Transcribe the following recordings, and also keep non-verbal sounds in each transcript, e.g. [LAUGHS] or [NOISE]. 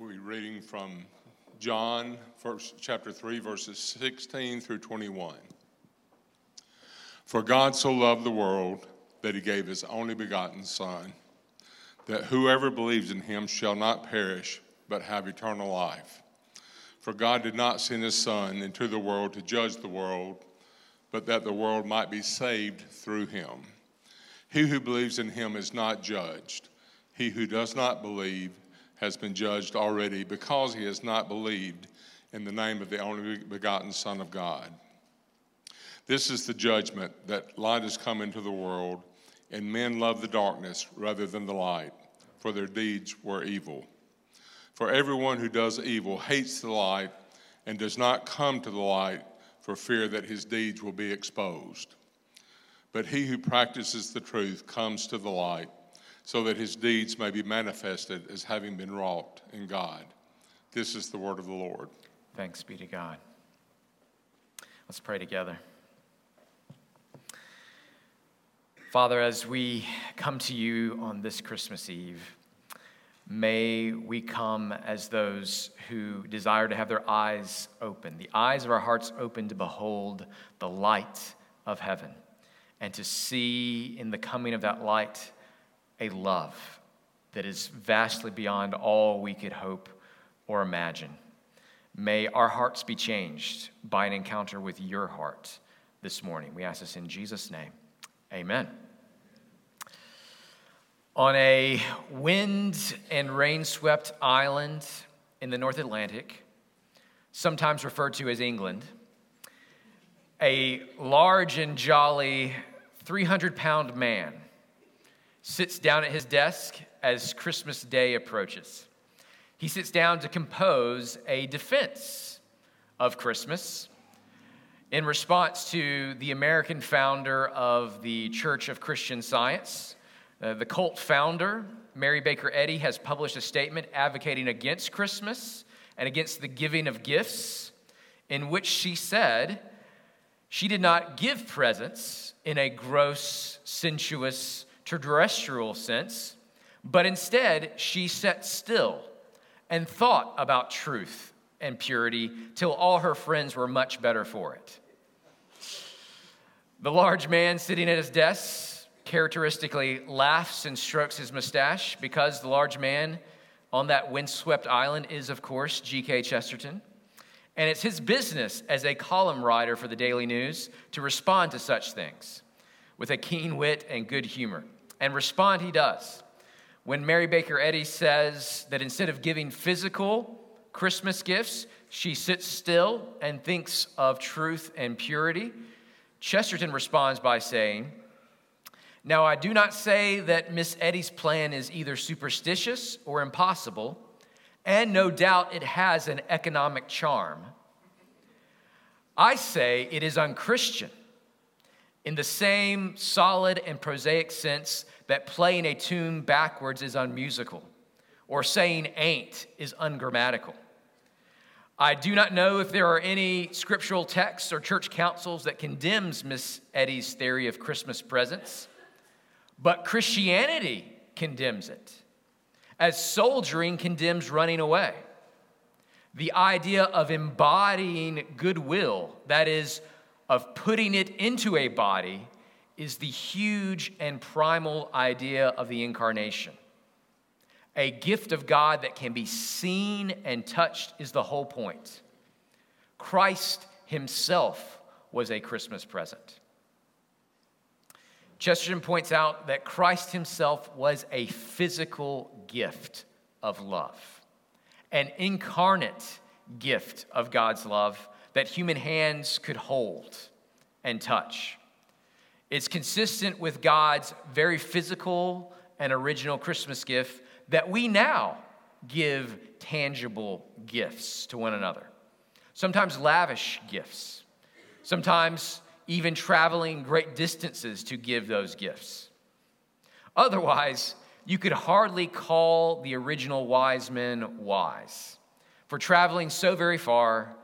We're reading from John, first, chapter 3, verses 16 through 21. For God so loved the world that he gave his only begotten Son, that whoever believes in him shall not perish, but have eternal life. For God did not send his Son into the world to judge the world, but that the world might be saved through him. He who believes in him is not judged. He who does not believe has been judged already because he has not believed in the name of the only begotten Son of God. This is the judgment that light has come into the world, and men love the darkness rather than the light, for their deeds were evil. For everyone who does evil hates the light and does not come to the light for fear that his deeds will be exposed. But he who practices the truth comes to the light so that his deeds may be manifested as having been wrought in God. This is the word of the Lord. Thanks be to God. Let's pray together. Father, as we come to you on this Christmas Eve, may we come as those who desire to have their eyes open, the eyes of our hearts open to behold the light of heaven, and to see in the coming of that light a love that is vastly beyond all we could hope or imagine. May our hearts be changed by an encounter with your heart this morning. We ask this in Jesus' name. Amen. On a wind and rain swept island in the North Atlantic, sometimes referred to as England, a large and jolly 300 pound man sits down at his desk as Christmas Day approaches. He sits down to compose a defense of Christmas in response to the American founder of the Church of Christian Science. Uh, the cult founder, Mary Baker Eddy, has published a statement advocating against Christmas and against the giving of gifts, in which she said she did not give presents in a gross, sensuous, terrestrial sense, but instead she sat still and thought about truth and purity till all her friends were much better for it. The large man sitting at his desk characteristically laughs and strokes his mustache because the large man on that windswept island is, of course, G.K. Chesterton. And it's his business as a column writer for the Daily News to respond to such things with a keen wit and good humor. And respond he does. When Mary Baker Eddy says that instead of giving physical Christmas gifts, she sits still and thinks of truth and purity, Chesterton responds by saying, Now I do not say that Miss Eddy's plan is either superstitious or impossible, and no doubt it has an economic charm. I say it is unchristian in the same solid and prosaic sense that playing a tune backwards is unmusical, or saying ain't is ungrammatical. I do not know if there are any scriptural texts or church councils that condemns Miss Eddy's theory of Christmas presents, but Christianity condemns it, as soldiering condemns running away. The idea of embodying goodwill, that is, of putting it into a body is the huge and primal idea of the incarnation. A gift of God that can be seen and touched is the whole point. Christ himself was a Christmas present. Chesterton points out that Christ himself was a physical gift of love, an incarnate gift of God's love that human hands could hold and touch. It's consistent with God's very physical and original Christmas gift that we now give tangible gifts to one another. Sometimes lavish gifts, sometimes even traveling great distances to give those gifts. Otherwise, you could hardly call the original wise men wise for traveling so very far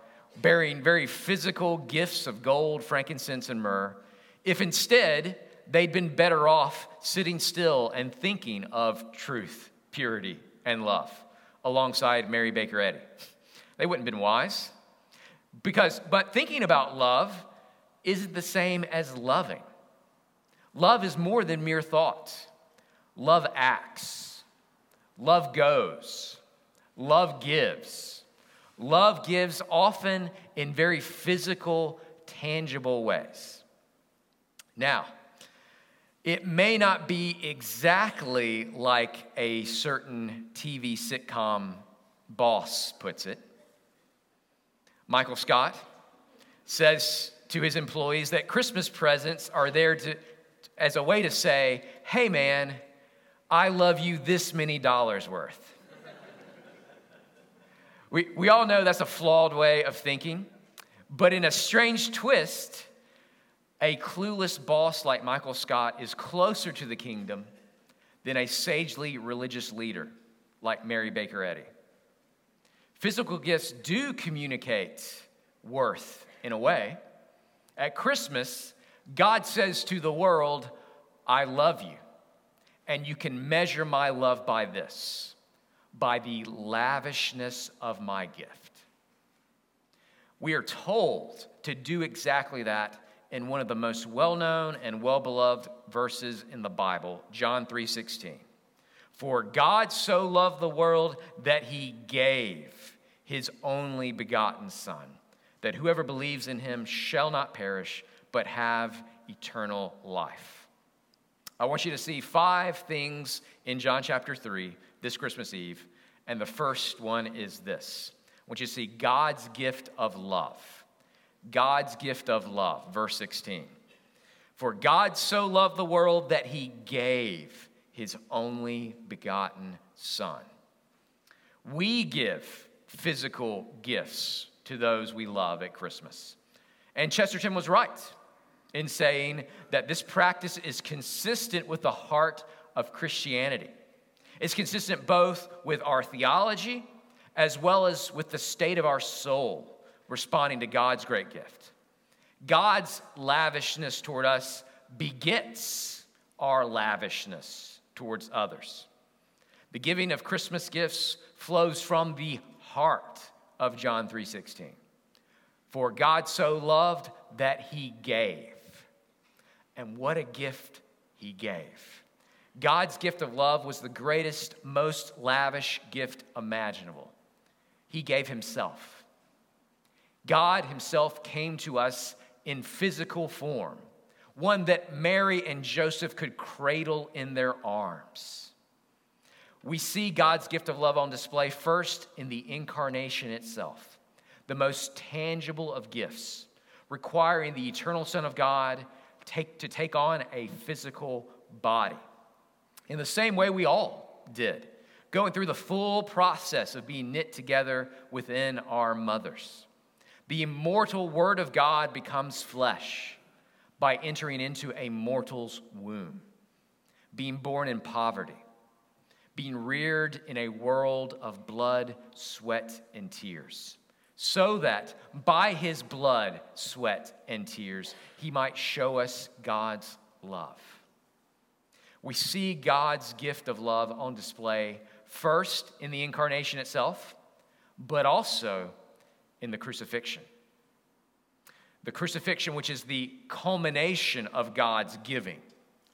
bearing very physical gifts of gold, frankincense, and myrrh, if instead they'd been better off sitting still and thinking of truth, purity, and love, alongside Mary Baker Eddy. They wouldn't have been wise. Because, but thinking about love isn't the same as loving. Love is more than mere thoughts. Love acts. Love goes. Love gives. Love gives often in very physical, tangible ways. Now, it may not be exactly like a certain TV sitcom boss puts it. Michael Scott says to his employees that Christmas presents are there to, as a way to say, hey man, I love you this many dollars worth. We, we all know that's a flawed way of thinking, but in a strange twist, a clueless boss like Michael Scott is closer to the kingdom than a sagely religious leader like Mary Baker Eddy. Physical gifts do communicate worth in a way. At Christmas, God says to the world, I love you. And you can measure my love by this by the lavishness of my gift. We are told to do exactly that in one of the most well-known and well-beloved verses in the Bible, John 3:16. For God so loved the world that he gave his only begotten son, that whoever believes in him shall not perish but have eternal life. I want you to see five things in John chapter 3 this Christmas Eve, and the first one is this. I want you to see God's gift of love. God's gift of love, verse 16. For God so loved the world that he gave his only begotten Son. We give physical gifts to those we love at Christmas. And Chesterton was right in saying that this practice is consistent with the heart of Christianity. It's consistent both with our theology as well as with the state of our soul responding to God's great gift. God's lavishness toward us begets our lavishness towards others. The giving of Christmas gifts flows from the heart of John 3:16. For God so loved that he gave. And what a gift he gave. God's gift of love was the greatest, most lavish gift imaginable. He gave himself. God Himself came to us in physical form, one that Mary and Joseph could cradle in their arms. We see God's gift of love on display first in the incarnation itself, the most tangible of gifts, requiring the eternal Son of God take, to take on a physical body. In the same way we all did, going through the full process of being knit together within our mothers. The immortal Word of God becomes flesh by entering into a mortal's womb, being born in poverty, being reared in a world of blood, sweat, and tears, so that by his blood, sweat, and tears, he might show us God's love. We see God's gift of love on display first in the incarnation itself, but also in the crucifixion. The crucifixion, which is the culmination of God's giving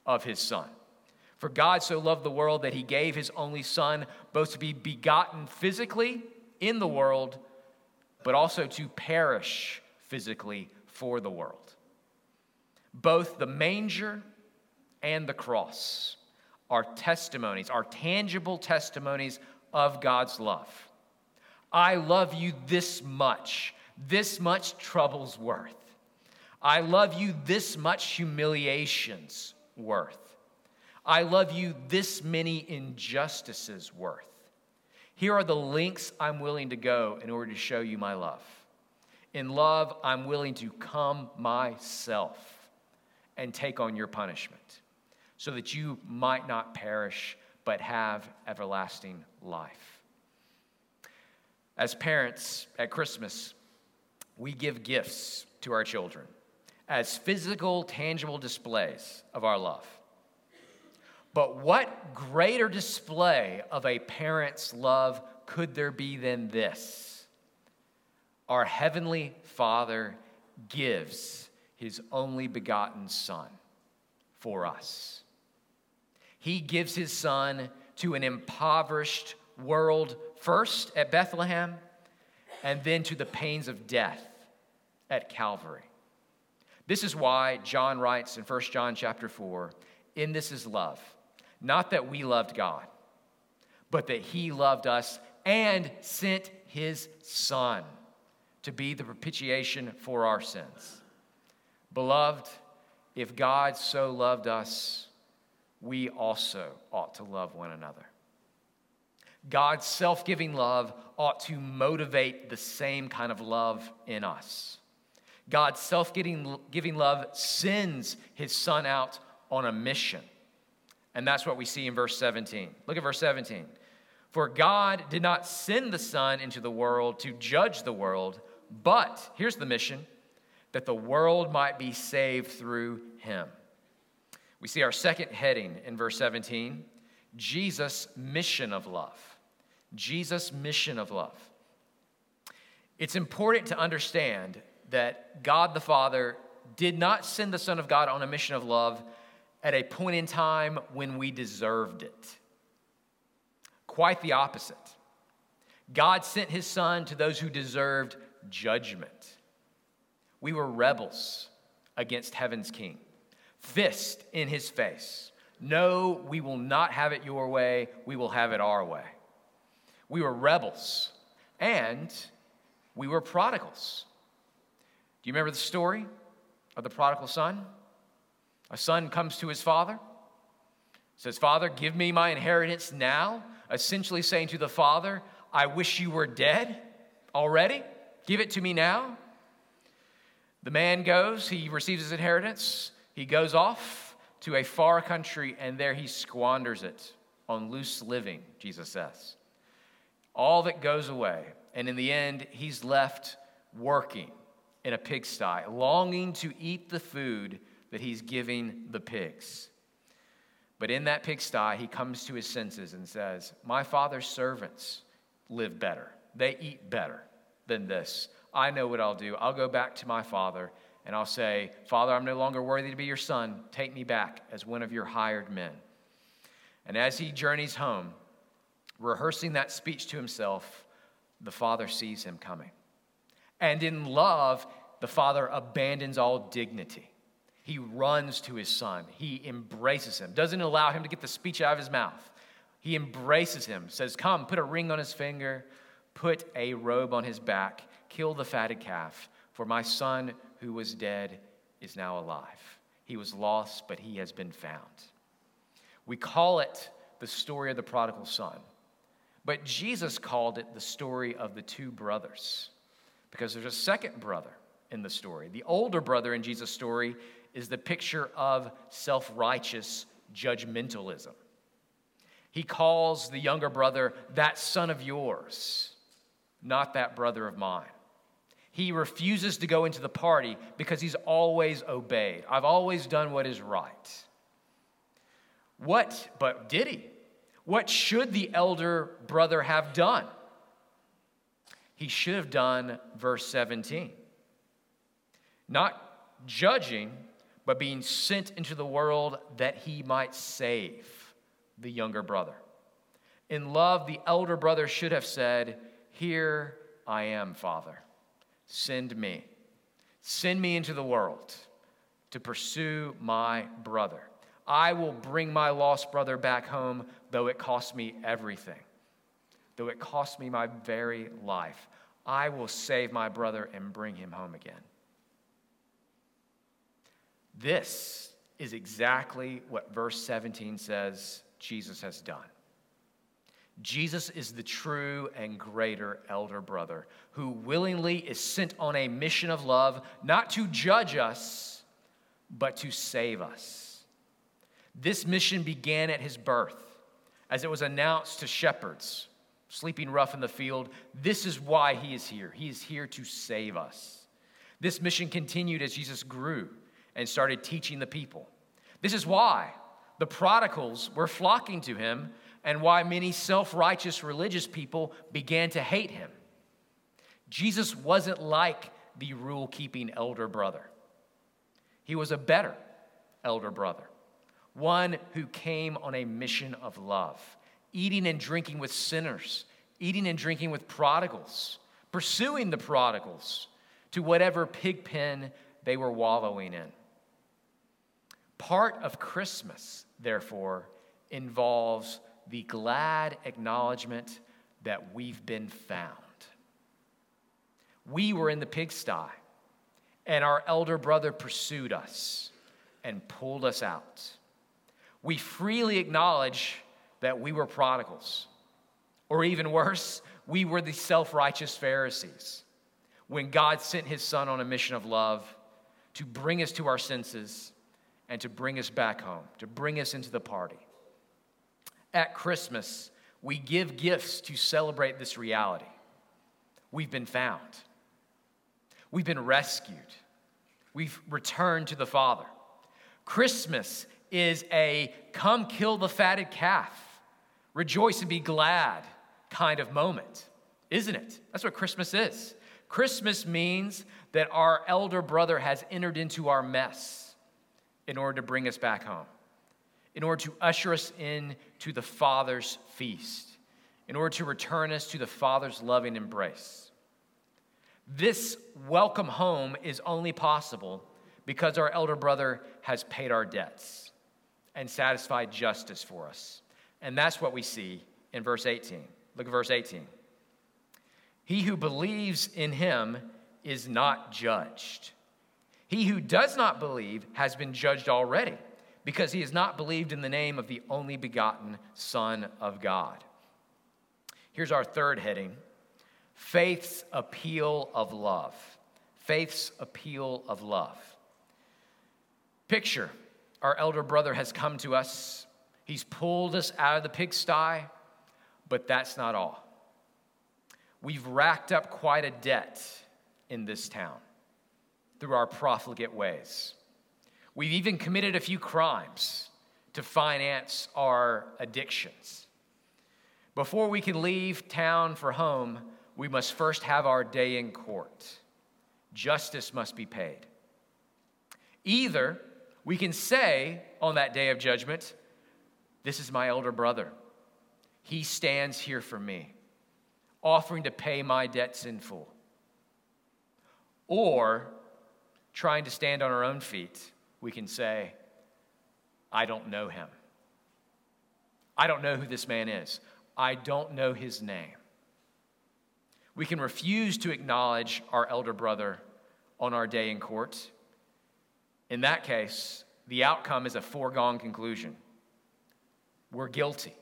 of his Son. For God so loved the world that he gave his only Son, both to be begotten physically in the world, but also to perish physically for the world. Both the manger and the cross are testimonies, are tangible testimonies of God's love. I love you this much, this much trouble's worth. I love you this much humiliation's worth. I love you this many injustices worth. Here are the links I'm willing to go in order to show you my love. In love, I'm willing to come myself and take on your punishment so that you might not perish but have everlasting life. As parents at Christmas, we give gifts to our children as physical, tangible displays of our love. But what greater display of a parent's love could there be than this? Our Heavenly Father gives His only begotten Son for us. He gives His Son to an impoverished world first at Bethlehem and then to the pains of death at Calvary. This is why John writes in 1 John chapter 4, in this is love, not that we loved God, but that he loved us and sent his son to be the propitiation for our sins. Beloved, if God so loved us, we also ought to love one another. God's self giving love ought to motivate the same kind of love in us. God's self giving love sends his son out on a mission. And that's what we see in verse 17. Look at verse 17. For God did not send the Son into the world to judge the world, but, here's the mission, that the world might be saved through him. We see our second heading in verse 17 Jesus' mission of love. Jesus' mission of love. It's important to understand that God the Father did not send the Son of God on a mission of love at a point in time when we deserved it. Quite the opposite. God sent his Son to those who deserved judgment. We were rebels against heaven's King, fist in his face. No, we will not have it your way, we will have it our way. We were rebels and we were prodigals. Do you remember the story of the prodigal son? A son comes to his father, says, Father, give me my inheritance now, essentially saying to the father, I wish you were dead already. Give it to me now. The man goes, he receives his inheritance, he goes off to a far country, and there he squanders it on loose living, Jesus says. All that goes away. And in the end, he's left working in a pigsty, longing to eat the food that he's giving the pigs. But in that pigsty, he comes to his senses and says, My father's servants live better. They eat better than this. I know what I'll do. I'll go back to my father and I'll say, Father, I'm no longer worthy to be your son. Take me back as one of your hired men. And as he journeys home, rehearsing that speech to himself, the father sees him coming. And in love, the father abandons all dignity. He runs to his son. He embraces him, doesn't allow him to get the speech out of his mouth. He embraces him, says, Come, put a ring on his finger, put a robe on his back, kill the fatted calf, for my son who was dead is now alive. He was lost, but he has been found. We call it the story of the prodigal son, but Jesus called it the story of the two brothers because there's a second brother in the story. The older brother in Jesus' story is the picture of self righteous judgmentalism. He calls the younger brother that son of yours, not that brother of mine. He refuses to go into the party because he's always obeyed. I've always done what is right. What, but did he? What should the elder brother have done? he should have done verse 17. Not judging, but being sent into the world that he might save the younger brother. In love, the elder brother should have said, Here I am, Father. Send me. Send me into the world to pursue my brother. I will bring my lost brother back home, though it costs me everything though it cost me my very life. I will save my brother and bring him home again. This is exactly what verse 17 says Jesus has done. Jesus is the true and greater elder brother who willingly is sent on a mission of love, not to judge us, but to save us. This mission began at his birth as it was announced to shepherds sleeping rough in the field. This is why he is here. He is here to save us. This mission continued as Jesus grew and started teaching the people. This is why the prodigals were flocking to him, and why many self righteous religious people began to hate him. Jesus wasn't like the rule keeping elder brother, he was a better elder brother, one who came on a mission of love, eating and drinking with sinners, eating and drinking with prodigals, pursuing the prodigals to whatever pig pen they were wallowing in. Part of Christmas, therefore, involves the glad acknowledgement that we've been found. We were in the pigsty, and our elder brother pursued us and pulled us out. We freely acknowledge that we were prodigals, or even worse, we were the self righteous Pharisees when God sent his son on a mission of love to bring us to our senses and to bring us back home, to bring us into the party. At Christmas, we give gifts to celebrate this reality. We've been found, we've been rescued, we've returned to the Father. Christmas is a come kill the fatted calf, rejoice and be glad kind of moment, isn't it? That's what Christmas is. Christmas means that our elder brother has entered into our mess in order to bring us back home, in order to usher us in to the Father's feast, in order to return us to the Father's loving embrace. This welcome home is only possible because our elder brother has paid our debts and satisfied justice for us. And that's what we see in verse 18. Look at verse 18. He who believes in him is not judged. He who does not believe has been judged already because he has not believed in the name of the only begotten Son of God. Here's our third heading faith's appeal of love. Faith's appeal of love. Picture our elder brother has come to us, he's pulled us out of the pigsty, but that's not all. We've racked up quite a debt in this town through our profligate ways. We've even committed a few crimes to finance our addictions. Before we can leave town for home, we must first have our day in court. Justice must be paid. Either we can say on that day of judgment, This is my elder brother. He stands here for me, offering to pay my debts in full. Or, trying to stand on our own feet, we can say, I don't know him. I don't know who this man is. I don't know his name. We can refuse to acknowledge our elder brother on our day in court. In that case, the outcome is a foregone conclusion. We're guilty.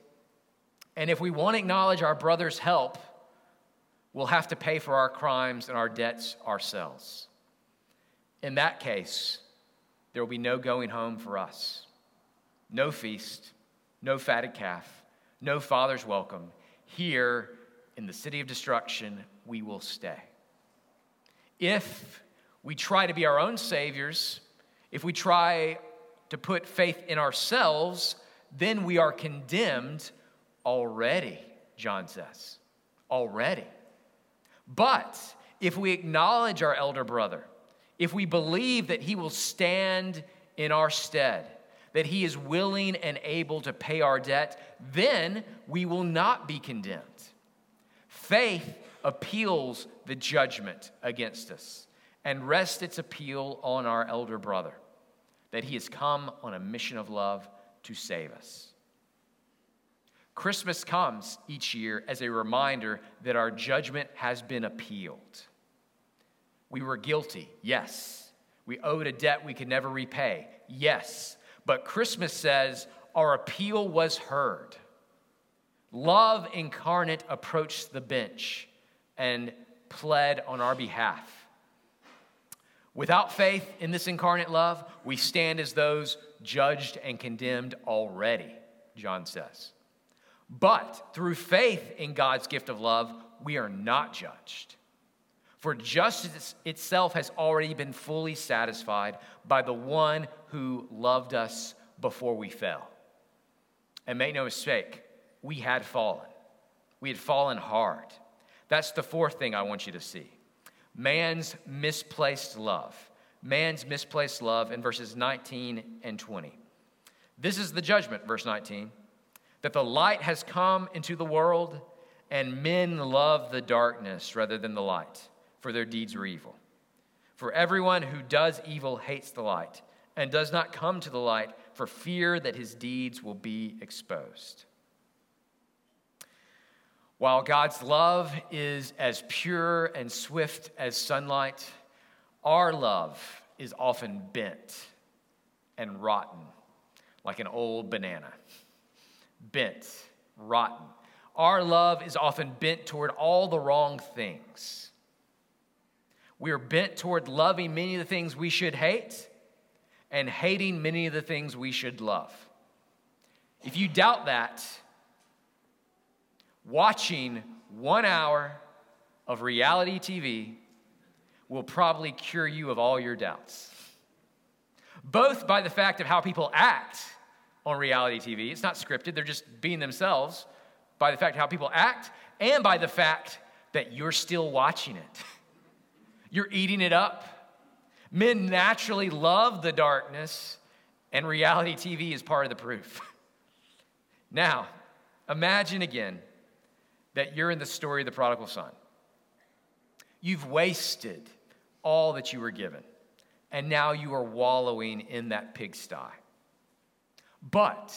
And if we want to acknowledge our brother's help, we'll have to pay for our crimes and our debts ourselves. In that case, there will be no going home for us, no feast, no fatted calf, no father's welcome. Here in the city of destruction, we will stay. If we try to be our own saviors, if we try to put faith in ourselves, then we are condemned already, John says. Already. But if we acknowledge our elder brother, if we believe that he will stand in our stead, that he is willing and able to pay our debt, then we will not be condemned. Faith appeals the judgment against us and rests its appeal on our elder brother, that he has come on a mission of love to save us. Christmas comes each year as a reminder that our judgment has been appealed. We were guilty, yes. We owed a debt we could never repay, yes. But Christmas says our appeal was heard. Love incarnate approached the bench and pled on our behalf. Without faith in this incarnate love, we stand as those judged and condemned already, John says. But through faith in God's gift of love, we are not judged. For justice itself has already been fully satisfied by the one who loved us before we fell. And make no mistake, we had fallen. We had fallen hard. That's the fourth thing I want you to see man's misplaced love. Man's misplaced love in verses 19 and 20. This is the judgment, verse 19, that the light has come into the world, and men love the darkness rather than the light, for their deeds were evil. For everyone who does evil hates the light and does not come to the light for fear that his deeds will be exposed. While God's love is as pure and swift as sunlight, our love is often bent and rotten like an old banana. Bent, rotten. Our love is often bent toward all the wrong things. We are bent toward loving many of the things we should hate and hating many of the things we should love. If you doubt that, watching one hour of reality TV will probably cure you of all your doubts. Both by the fact of how people act on reality TV, it's not scripted, they're just being themselves, by the fact how people act, and by the fact that you're still watching it. [LAUGHS] You're eating it up. Men naturally love the darkness, and reality TV is part of the proof. [LAUGHS] now, imagine again that you're in the story of the prodigal son. You've wasted all that you were given, and now you are wallowing in that pigsty. But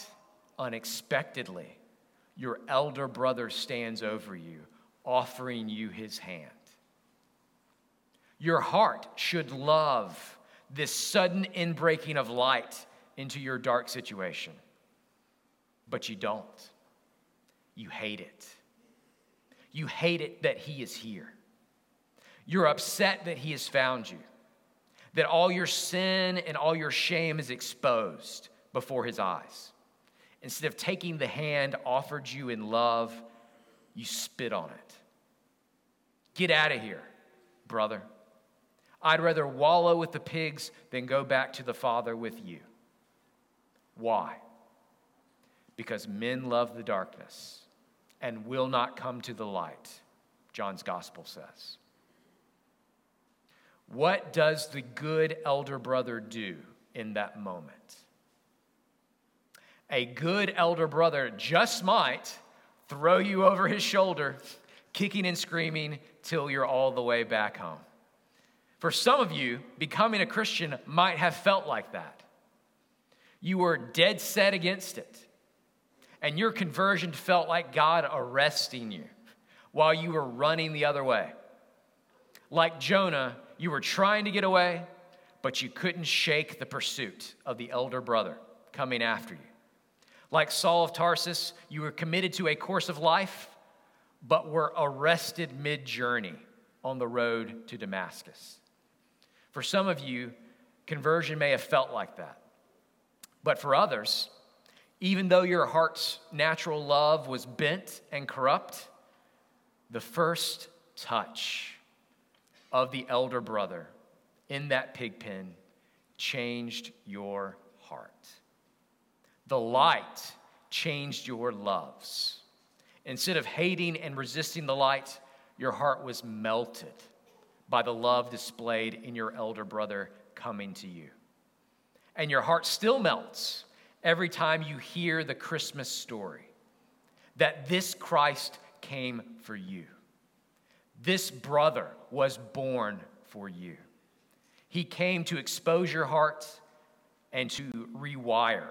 unexpectedly, your elder brother stands over you, offering you his hand. Your heart should love this sudden inbreaking of light into your dark situation. But you don't. You hate it. You hate it that He is here. You're upset that He has found you, that all your sin and all your shame is exposed before His eyes. Instead of taking the hand offered you in love, you spit on it. Get out of here, brother. I'd rather wallow with the pigs than go back to the Father with you. Why? Because men love the darkness and will not come to the light, John's gospel says. What does the good elder brother do in that moment? A good elder brother just might throw you over his shoulder, kicking and screaming till you're all the way back home. For some of you, becoming a Christian might have felt like that. You were dead set against it, and your conversion felt like God arresting you while you were running the other way. Like Jonah, you were trying to get away, but you couldn't shake the pursuit of the elder brother coming after you. Like Saul of Tarsus, you were committed to a course of life, but were arrested mid journey on the road to Damascus. For some of you, conversion may have felt like that. But for others, even though your heart's natural love was bent and corrupt, the first touch of the elder brother in that pig pen changed your heart. The light changed your loves. Instead of hating and resisting the light, your heart was melted by the love displayed in your elder brother coming to you. And your heart still melts every time you hear the Christmas story that this Christ came for you. This brother was born for you. He came to expose your heart and to rewire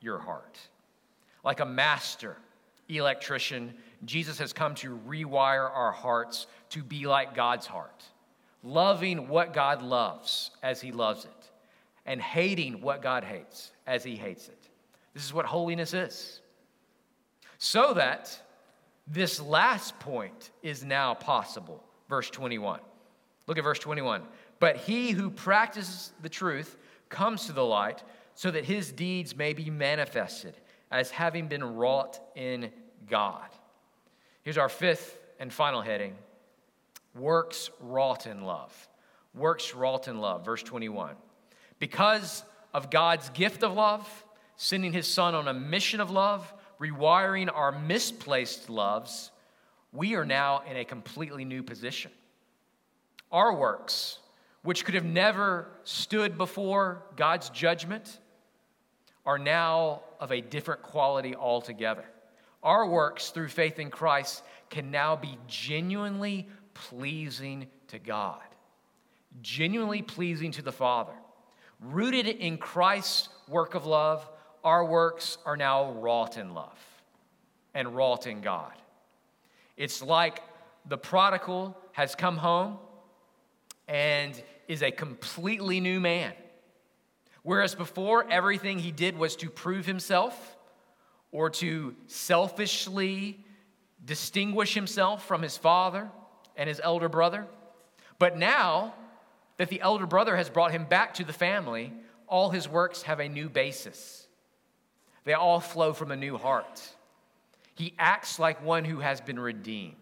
your heart. Like a master electrician, Jesus has come to rewire our hearts to be like God's heart loving what God loves as He loves it, and hating what God hates as He hates it. This is what holiness is. So that this last point is now possible. Verse 21. Look at verse 21. But he who practices the truth comes to the light so that his deeds may be manifested as having been wrought in God. Here's our fifth and final heading works wrought in love. Works wrought in love. Verse 21. Because of God's gift of love, sending his son on a mission of love, rewiring our misplaced loves, we are now in a completely new position. Our works, which could have never stood before God's judgment, are now of a different quality altogether. Our works through faith in Christ can now be genuinely pleasing to God, genuinely pleasing to the Father. Rooted in Christ's work of love, our works are now wrought in love and wrought in God. It's like the prodigal has come home and is a completely new man. Whereas before, everything he did was to prove himself or to selfishly distinguish himself from his father and his elder brother. But now that the elder brother has brought him back to the family, all his works have a new basis. They all flow from a new heart. He acts like one who has been redeemed.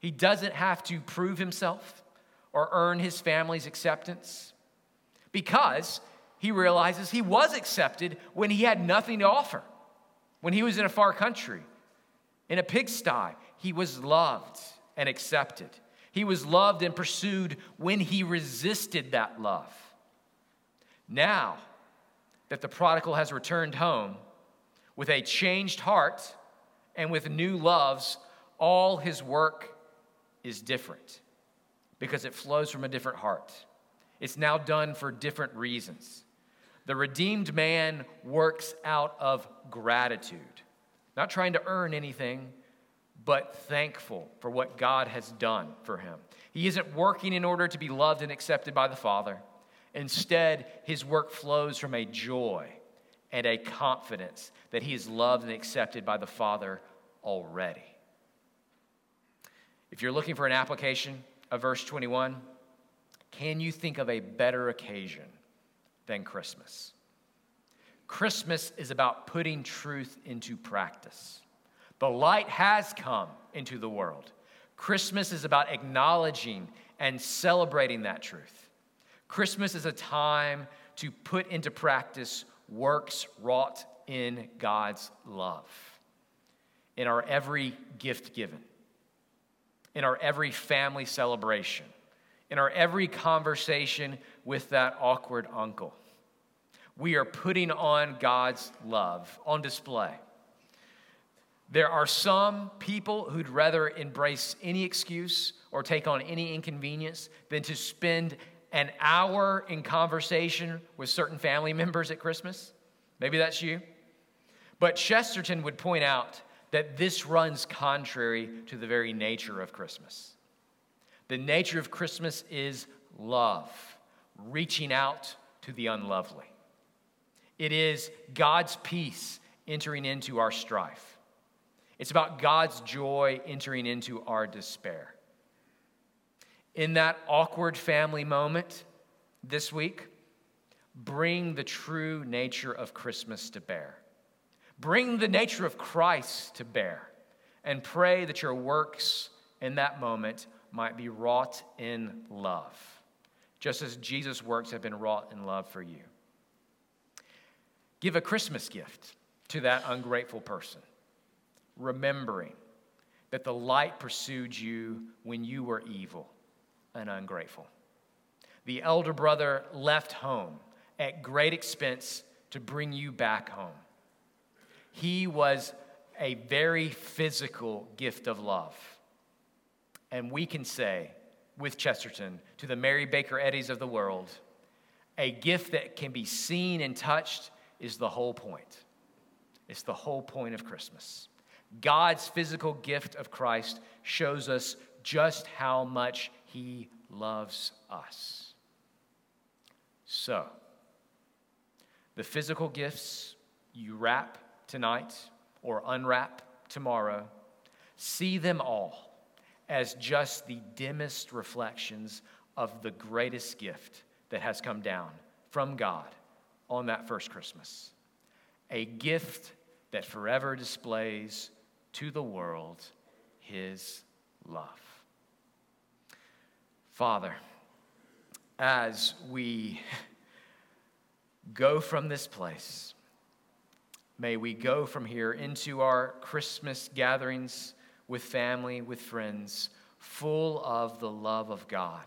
He doesn't have to prove himself or earn his family's acceptance because he realizes he was accepted when he had nothing to offer. When he was in a far country, in a pigsty, he was loved and accepted. He was loved and pursued when he resisted that love. Now that the prodigal has returned home with a changed heart and with new loves, all his work is different because it flows from a different heart. It's now done for different reasons. The redeemed man works out of gratitude, not trying to earn anything, but thankful for what God has done for him. He isn't working in order to be loved and accepted by the Father. Instead, his work flows from a joy and a confidence that he is loved and accepted by the Father already. If you're looking for an application of verse 21, can you think of a better occasion than Christmas. Christmas is about putting truth into practice. The light has come into the world. Christmas is about acknowledging and celebrating that truth. Christmas is a time to put into practice works wrought in God's love. In our every gift given, in our every family celebration, in our every conversation with that awkward uncle. We are putting on God's love on display. There are some people who'd rather embrace any excuse or take on any inconvenience than to spend an hour in conversation with certain family [LAUGHS] members at Christmas. Maybe that's you. But Chesterton would point out that this runs contrary to the very nature of Christmas. The nature of Christmas is love, reaching out to the unlovely. It is God's peace entering into our strife. It's about God's joy entering into our despair. In that awkward family moment this week, bring the true nature of Christmas to bear. Bring the nature of Christ to bear and pray that your works in that moment might be wrought in love, just as Jesus' works have been wrought in love for you. Give a Christmas gift to that ungrateful person, remembering that the light pursued you when you were evil and ungrateful. The elder brother left home at great expense to bring you back home. He was a very physical gift of love. And we can say with Chesterton to the Mary Baker Eddies of the world, a gift that can be seen and touched is the whole point. It's the whole point of Christmas. God's physical gift of Christ shows us just how much He loves us. So, the physical gifts you wrap tonight or unwrap tomorrow, see them all as just the dimmest reflections of the greatest gift that has come down from God on that first Christmas. A gift that forever displays to the world his love. Father, as we [LAUGHS] go from this place, May we go from here into our Christmas gatherings with family, with friends, full of the love of God,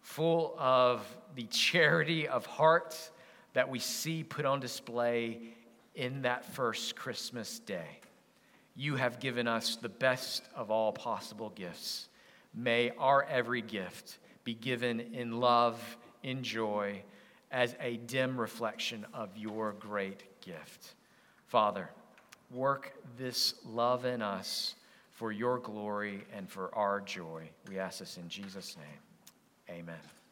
full of the charity of heart that we see put on display in that first Christmas day. You have given us the best of all possible gifts. May our every gift be given in love, in joy, as a dim reflection of your great gift. Father, work this love in us for your glory and for our joy. We ask this in Jesus' name. Amen.